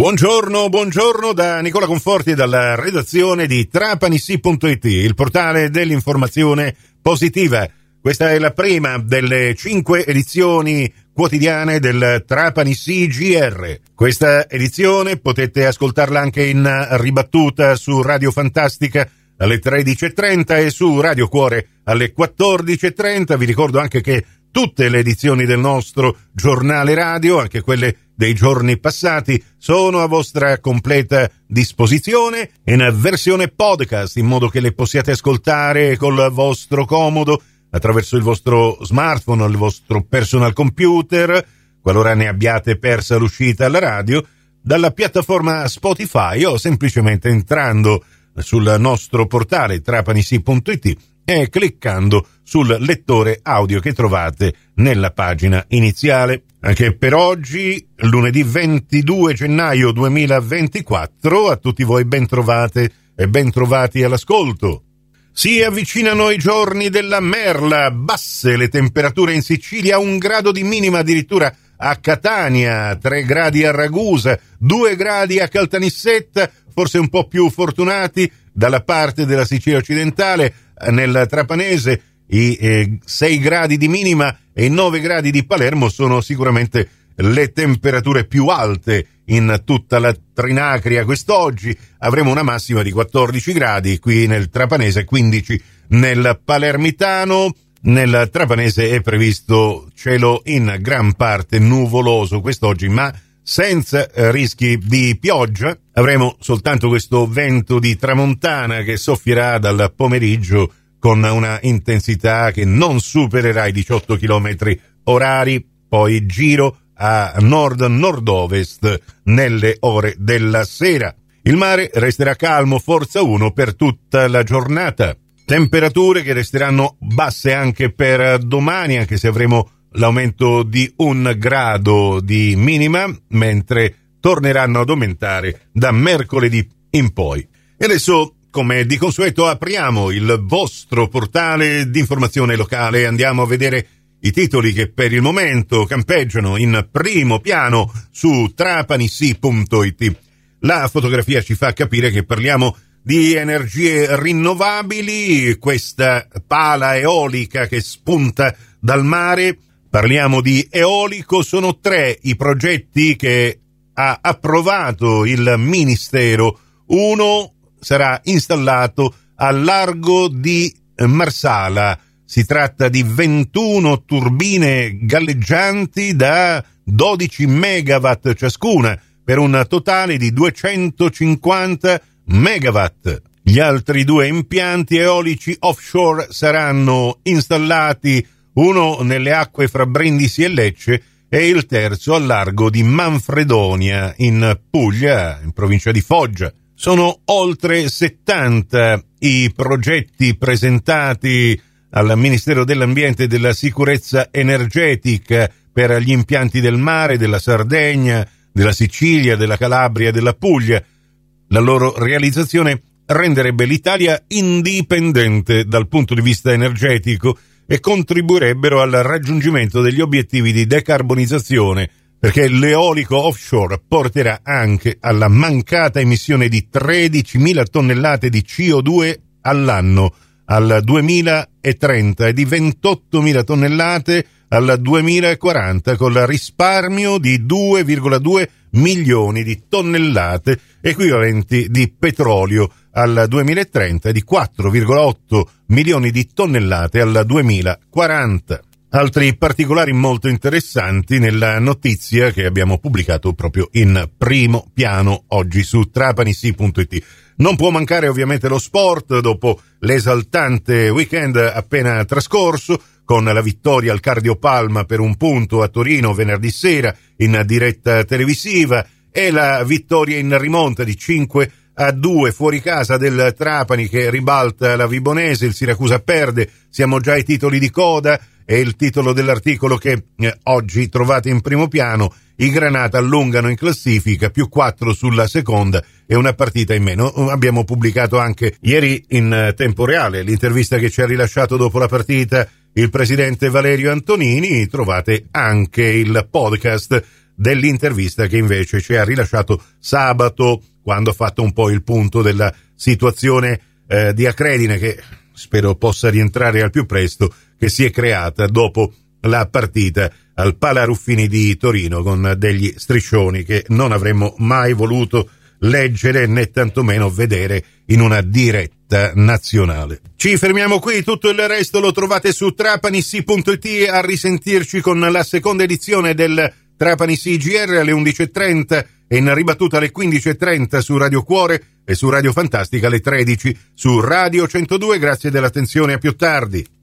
Buongiorno, buongiorno da Nicola Conforti e dalla redazione di Trapanissi.it, il portale dell'informazione positiva. Questa è la prima delle cinque edizioni quotidiane del Trapani CGR. Questa edizione potete ascoltarla anche in ribattuta su Radio Fantastica alle 13.30 e su Radio Cuore alle 14.30. Vi ricordo anche che tutte le edizioni del nostro giornale radio, anche quelle dei giorni passati sono a vostra completa disposizione in versione podcast in modo che le possiate ascoltare col vostro comodo attraverso il vostro smartphone il vostro personal computer qualora ne abbiate persa l'uscita alla radio dalla piattaforma Spotify o semplicemente entrando sul nostro portale trapanisi.it e cliccando sul lettore audio che trovate nella pagina iniziale. Anche per oggi, lunedì 22 gennaio 2024, a tutti voi ben trovate e ben trovati all'ascolto. Si avvicinano i giorni della merla, basse le temperature in Sicilia, un grado di minima addirittura a Catania, 3 gradi a Ragusa, 2 gradi a Caltanissetta, forse un po' più fortunati dalla parte della Sicilia occidentale, nel Trapanese i eh, 6 gradi di minima e i 9 gradi di Palermo sono sicuramente le temperature più alte in tutta la Trinacria quest'oggi. Avremo una massima di 14 gradi qui nel Trapanese, 15 nel Palermitano. Nel Trapanese è previsto cielo in gran parte nuvoloso quest'oggi, ma senza eh, rischi di pioggia. Avremo soltanto questo vento di tramontana che soffierà dal pomeriggio con una intensità che non supererà i 18 km orari, poi giro a nord-nord-ovest nelle ore della sera. Il mare resterà calmo, forza 1 per tutta la giornata. Temperature che resteranno basse anche per domani, anche se avremo l'aumento di un grado di minima, mentre torneranno ad aumentare da mercoledì in poi. E adesso, come di consueto, apriamo il vostro portale di informazione locale e andiamo a vedere i titoli che per il momento campeggiano in primo piano su trapanissi.it. La fotografia ci fa capire che parliamo di energie rinnovabili, questa pala eolica che spunta dal mare Parliamo di eolico, sono tre i progetti che ha approvato il Ministero. Uno sarà installato al largo di Marsala. Si tratta di 21 turbine galleggianti da 12 megawatt ciascuna, per un totale di 250 megawatt. Gli altri due impianti eolici offshore saranno installati uno nelle acque fra Brindisi e Lecce e il terzo al largo di Manfredonia, in Puglia, in provincia di Foggia. Sono oltre 70 i progetti presentati al Ministero dell'Ambiente e della Sicurezza Energetica per gli impianti del mare, della Sardegna, della Sicilia, della Calabria e della Puglia. La loro realizzazione renderebbe l'Italia indipendente dal punto di vista energetico e contribuirebbero al raggiungimento degli obiettivi di decarbonizzazione perché l'eolico offshore porterà anche alla mancata emissione di 13.000 tonnellate di CO2 all'anno al 2030 e di 28.000 tonnellate al 2040 con il risparmio di 2,2 milioni di tonnellate equivalenti di petrolio al 2030 e di 4,8 milioni di tonnellate al 2040. Altri particolari molto interessanti nella notizia che abbiamo pubblicato proprio in primo piano oggi su trapanisi.it. Non può mancare ovviamente lo sport dopo l'esaltante weekend appena trascorso con la vittoria al Cardiopalma per un punto a Torino venerdì sera in diretta televisiva e la vittoria in rimonta di 5 a 2 fuori casa del Trapani che ribalta la Vibonese, il Siracusa perde, siamo già ai titoli di coda e il titolo dell'articolo che eh, oggi trovate in primo piano, i Granata allungano in classifica, più 4 sulla seconda e una partita in meno. Abbiamo pubblicato anche ieri in eh, tempo reale l'intervista che ci ha rilasciato dopo la partita il presidente Valerio Antonini, trovate anche il podcast dell'intervista che invece ci ha rilasciato sabato quando ha fatto un po' il punto della situazione eh, di Acredine che spero possa rientrare al più presto che si è creata dopo la partita al Palaruffini di Torino con degli striscioni che non avremmo mai voluto leggere né tantomeno vedere in una diretta nazionale. Ci fermiamo qui, tutto il resto lo trovate su trapanissi.it a risentirci con la seconda edizione del Trapani CGR alle 11.30 e in ribattuta alle 15.30 su Radio Cuore e su Radio Fantastica alle 13 su Radio 102. Grazie dell'attenzione a più tardi.